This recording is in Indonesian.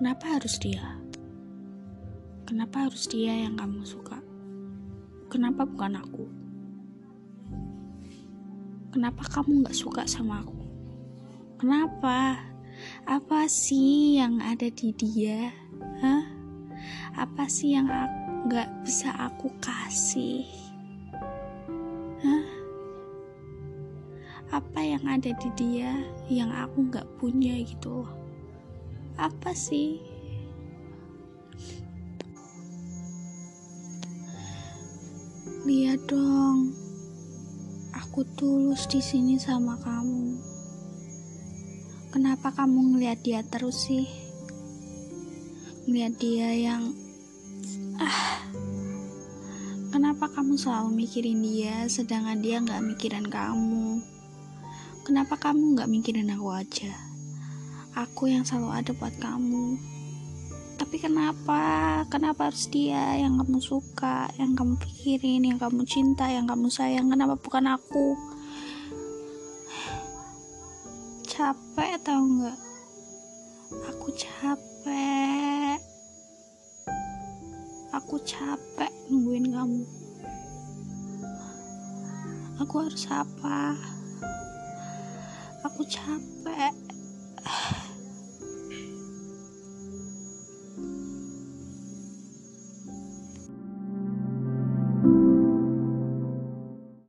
Kenapa harus dia? Kenapa harus dia yang kamu suka? Kenapa bukan aku? Kenapa kamu gak suka sama aku? Kenapa? Apa sih yang ada di dia? Hah? Apa sih yang gak bisa aku kasih? Hah? Apa yang ada di dia yang aku gak punya gitu loh? Apa sih? Lihat dong, aku tulus di sini sama kamu. Kenapa kamu ngeliat dia terus sih? Ngeliat dia yang ah, kenapa kamu selalu mikirin dia, sedangkan dia nggak mikirin kamu? Kenapa kamu nggak mikirin aku aja? Aku yang selalu ada buat kamu. Tapi kenapa? Kenapa harus dia yang kamu suka, yang kamu pikirin, yang kamu cinta, yang kamu sayang? Kenapa bukan aku? Capek tau nggak? Aku capek. Aku capek nungguin kamu. Aku harus apa? Aku capek.